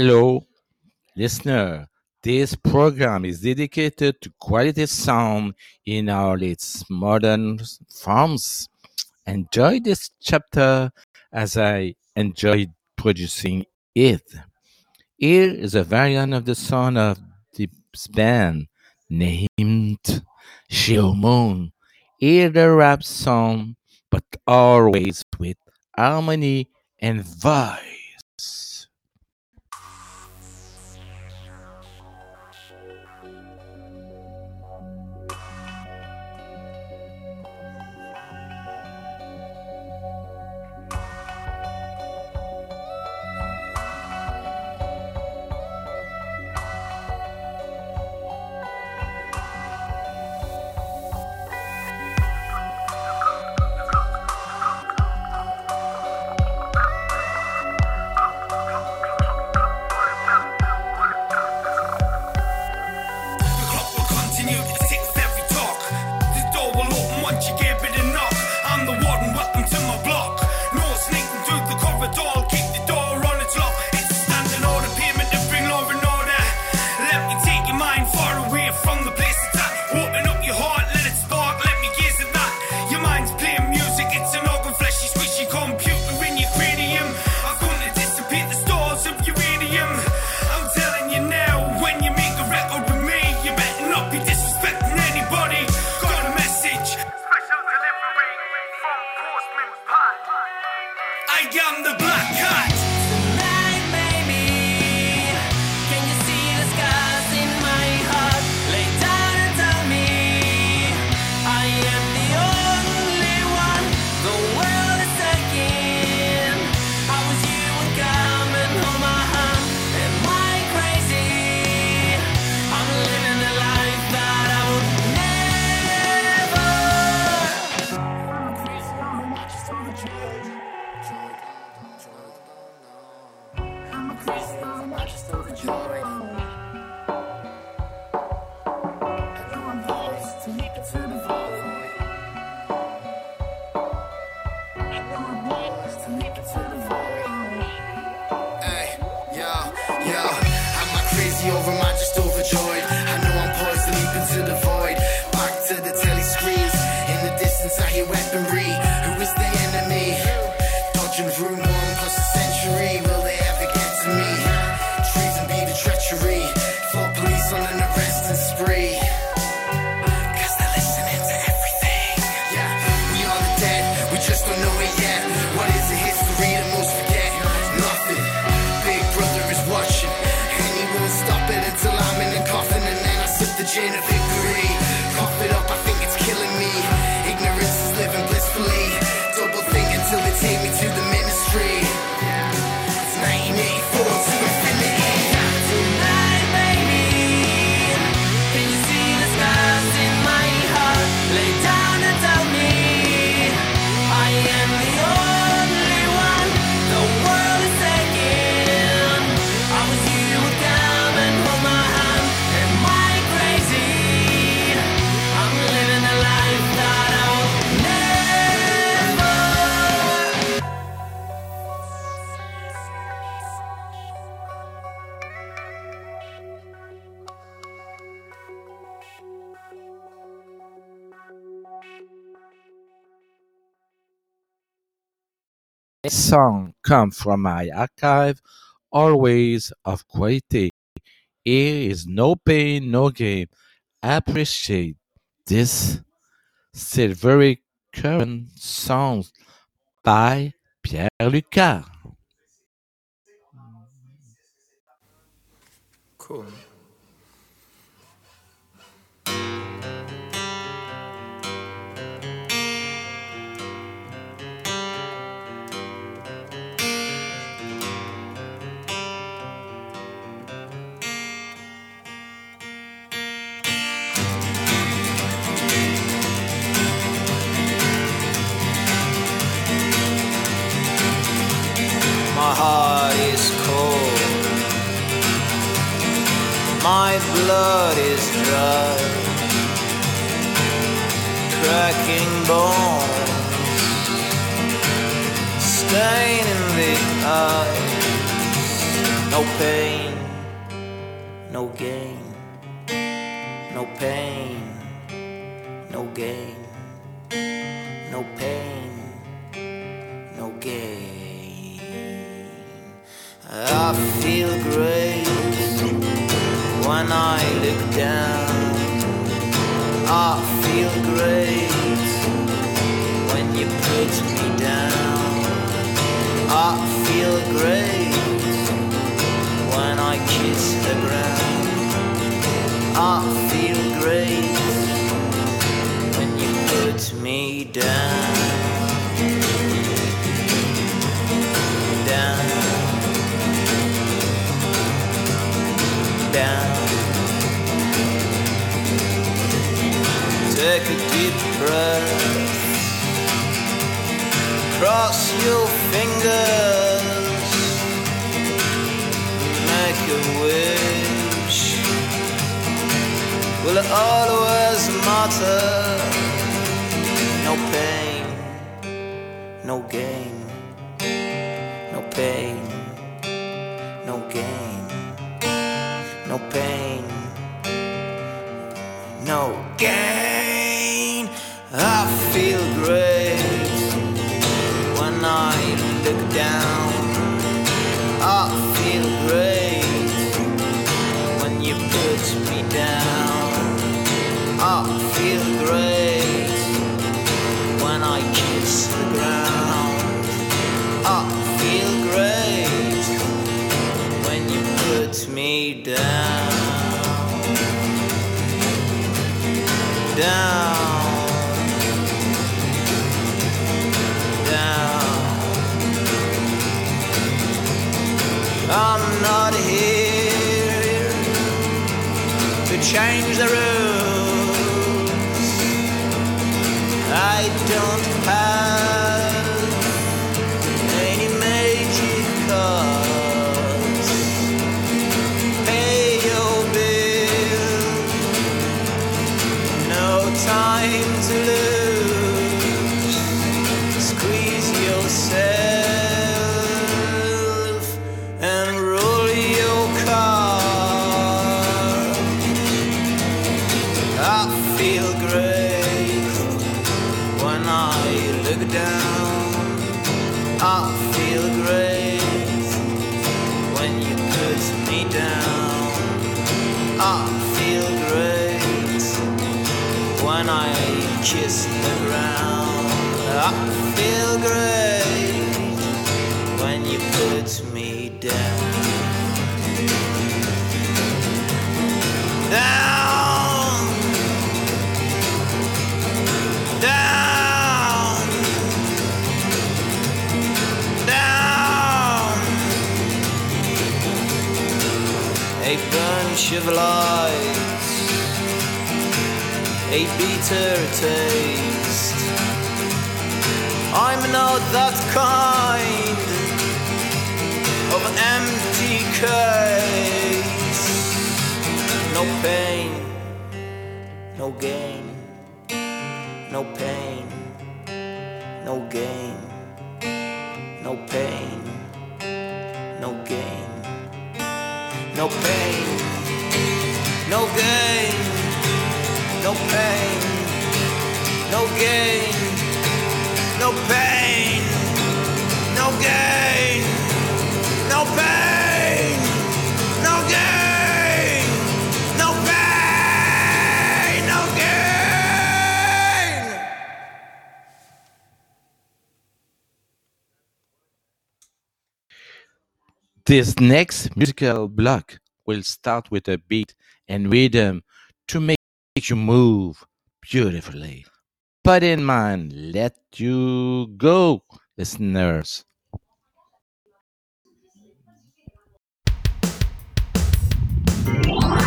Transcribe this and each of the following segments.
Hello, listener. This program is dedicated to quality sound in all its modern forms. Enjoy this chapter as I enjoyed producing it. Here is a variant of the song of this band named Chill Moon. Here the rap song, but always with harmony and voice. almost a century. song come from my archive, always of quality. Here is no pain, no gain. Appreciate this silvery current song by Pierre Lucas. Cool. blood is cold. My blood is dry. Cracking bones. Staining the eyes. No pain. No gain. No pain. No gain. No pain. No gain. I feel great when I look down. I feel great when you put me down. I feel great when I kiss the ground. I feel great when you put me down. Cross your fingers. Make a wish. Will it always matter? No pain, no gain. No pain, no gain. No pain, no gain. I feel great look down. I feel great when you put me down. I feel great when I kiss the ground. I feel great when you put me down. Down. Change the rules. I don't have any magic cards. Pay your bill. No time to lose. Squeeze yourself kiss the ground. Ah. I feel great when you put me down. Down, down, down. A bunch of lights, a bitter taste. I'm not that kind of empty case. No pain, no gain, no pain, no gain, no pain, no gain, no pain, no gain, no pain, no gain, no pain, no gain, no pain, no gain, no pain, no gain. This next musical block will start with a beat and rhythm to make you move beautifully. But in mind, let you go, listeners. The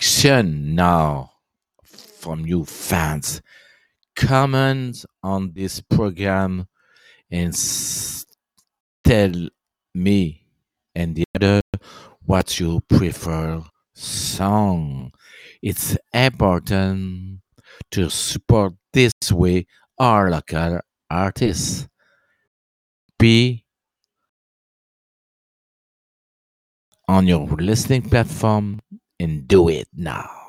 action now from you fans. Comment on this program and tell me and the other what you prefer song. It's important to support this way our local artists. Be on your listening platform and do it now.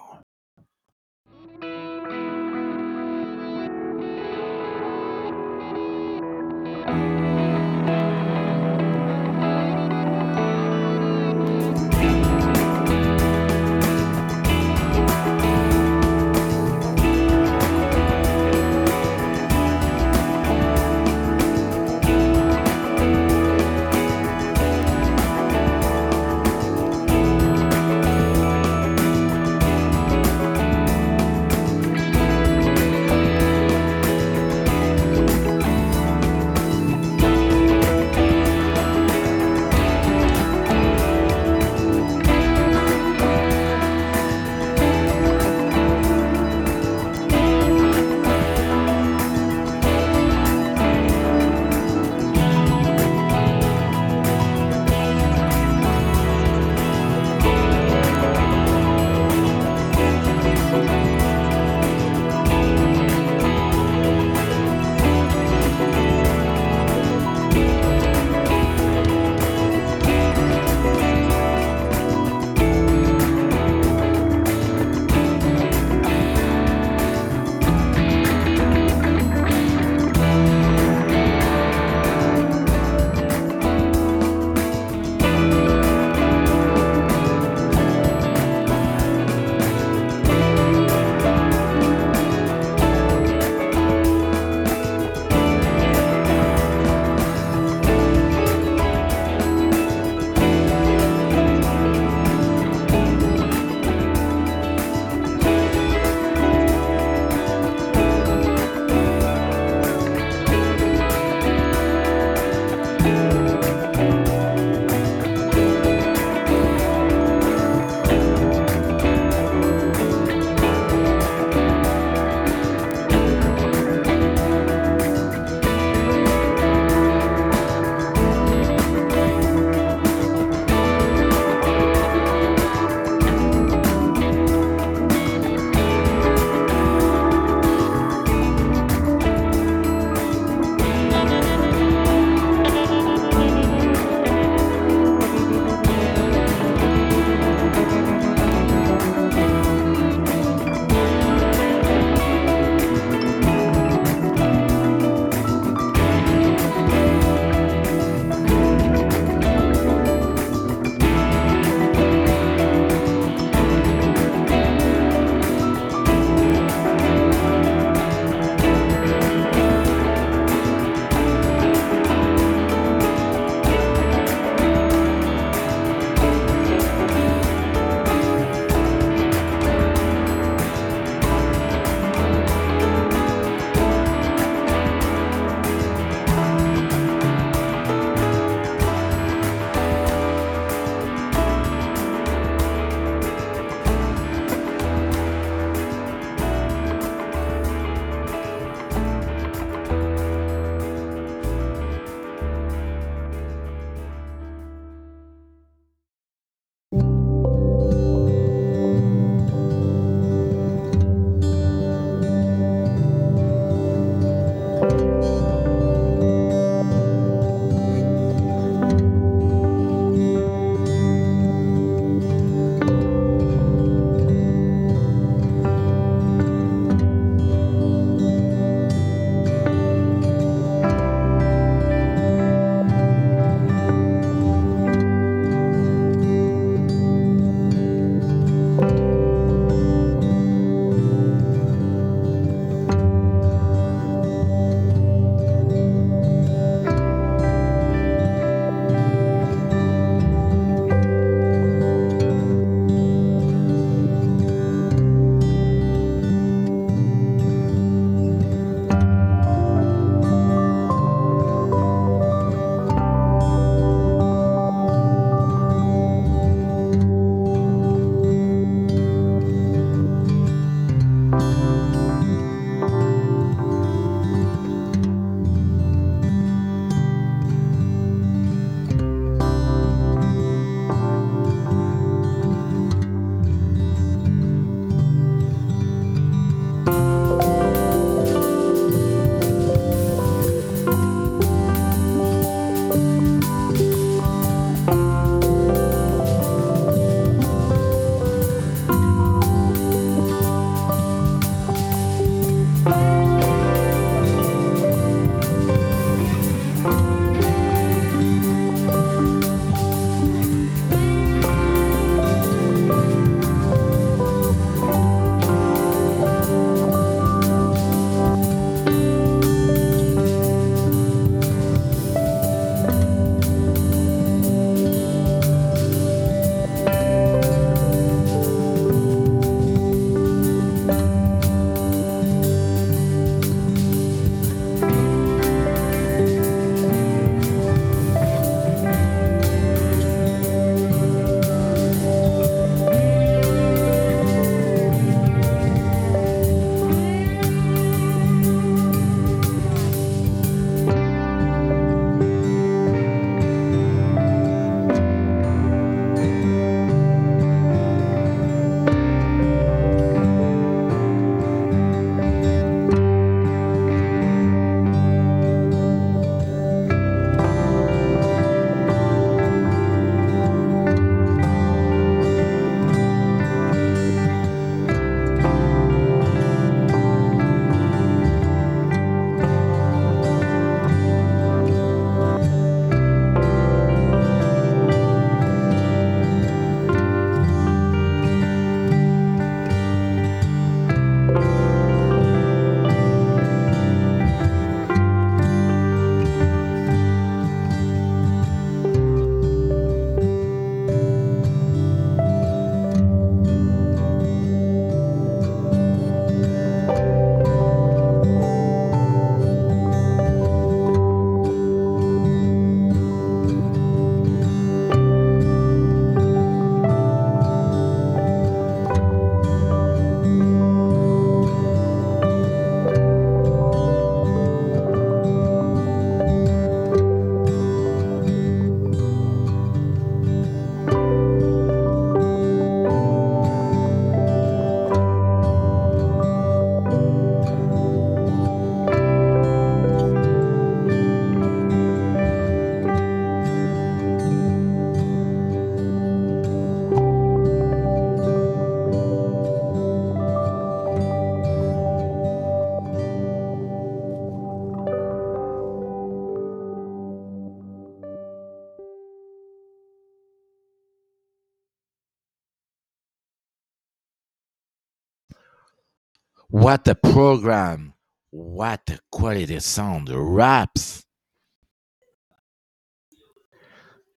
What a program! What a quality sound! Raps!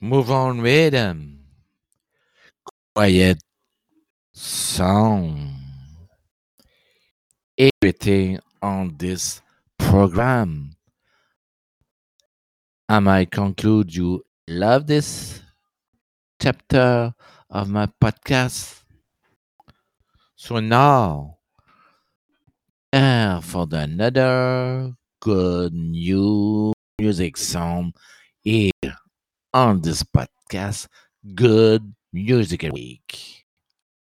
Move on rhythm. Quiet sound. Everything on this program. And I conclude you love this chapter of my podcast. So now, uh, for the another good new music sound here on this podcast. Good music week.